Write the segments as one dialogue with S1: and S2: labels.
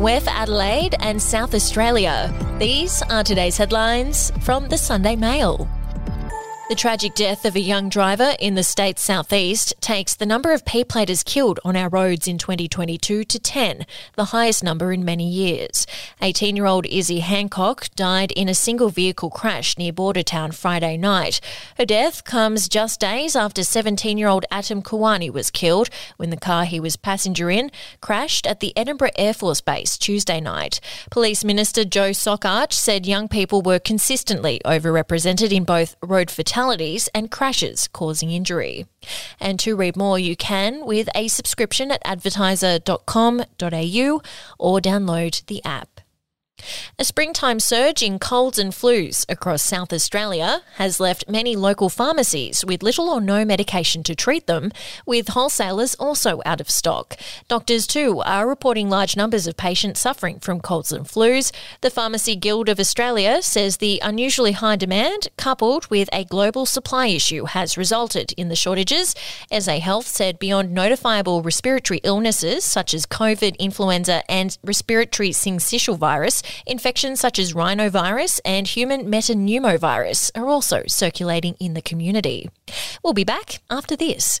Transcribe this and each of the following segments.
S1: We're Adelaide and South Australia. These are today's headlines from the Sunday Mail. The tragic death of a young driver in the state's southeast takes the number of P platers killed on our roads in 2022 to 10, the highest number in many years. 18 year old Izzy Hancock died in a single vehicle crash near Bordertown Friday night. Her death comes just days after 17 year old Atom Kawani was killed when the car he was passenger in crashed at the Edinburgh Air Force Base Tuesday night. Police Minister Joe Szakacs said young people were consistently overrepresented in both road fatalities fatalities and crashes causing injury. And to read more, you can with a subscription at advertiser.com.au or download the app. A springtime surge in colds and flus across South Australia has left many local pharmacies with little or no medication to treat them, with wholesalers also out of stock. Doctors, too, are reporting large numbers of patients suffering from colds and flus. The Pharmacy Guild of Australia says the unusually high demand, coupled with a global supply issue, has resulted in the shortages. SA Health said beyond notifiable respiratory illnesses such as COVID, influenza, and respiratory syncytial virus, Infections such as rhinovirus and human metapneumovirus are also circulating in the community. We'll be back after this.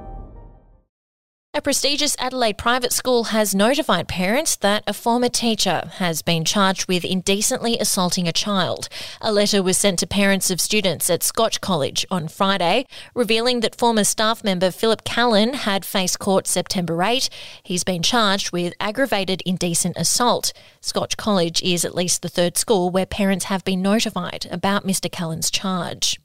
S1: A prestigious Adelaide private school has notified parents that a former teacher has been charged with indecently assaulting a child. A letter was sent to parents of students at Scotch College on Friday, revealing that former staff member Philip Callan had faced court September 8. He's been charged with aggravated indecent assault. Scotch College is at least the third school where parents have been notified about Mr. Callan's charge.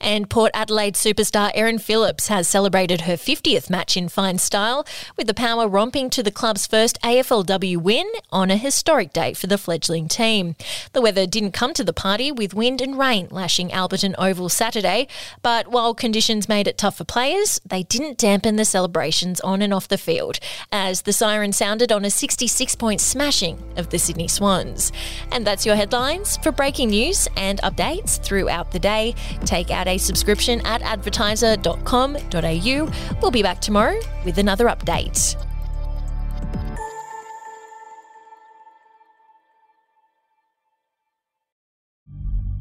S1: And Port Adelaide superstar Erin Phillips has celebrated her 50th match in fine style with the power romping to the club's first AFLW win on a historic day for the fledgling team. The weather didn't come to the party, with wind and rain lashing Alberton Oval Saturday, but while conditions made it tough for players, they didn't dampen the celebrations on and off the field, as the siren sounded on a 66 point smashing of the Sydney Swans. And that's your headlines. For breaking news and updates throughout the day, take out a subscription at advertiser.com.au. We'll be back tomorrow with another another update.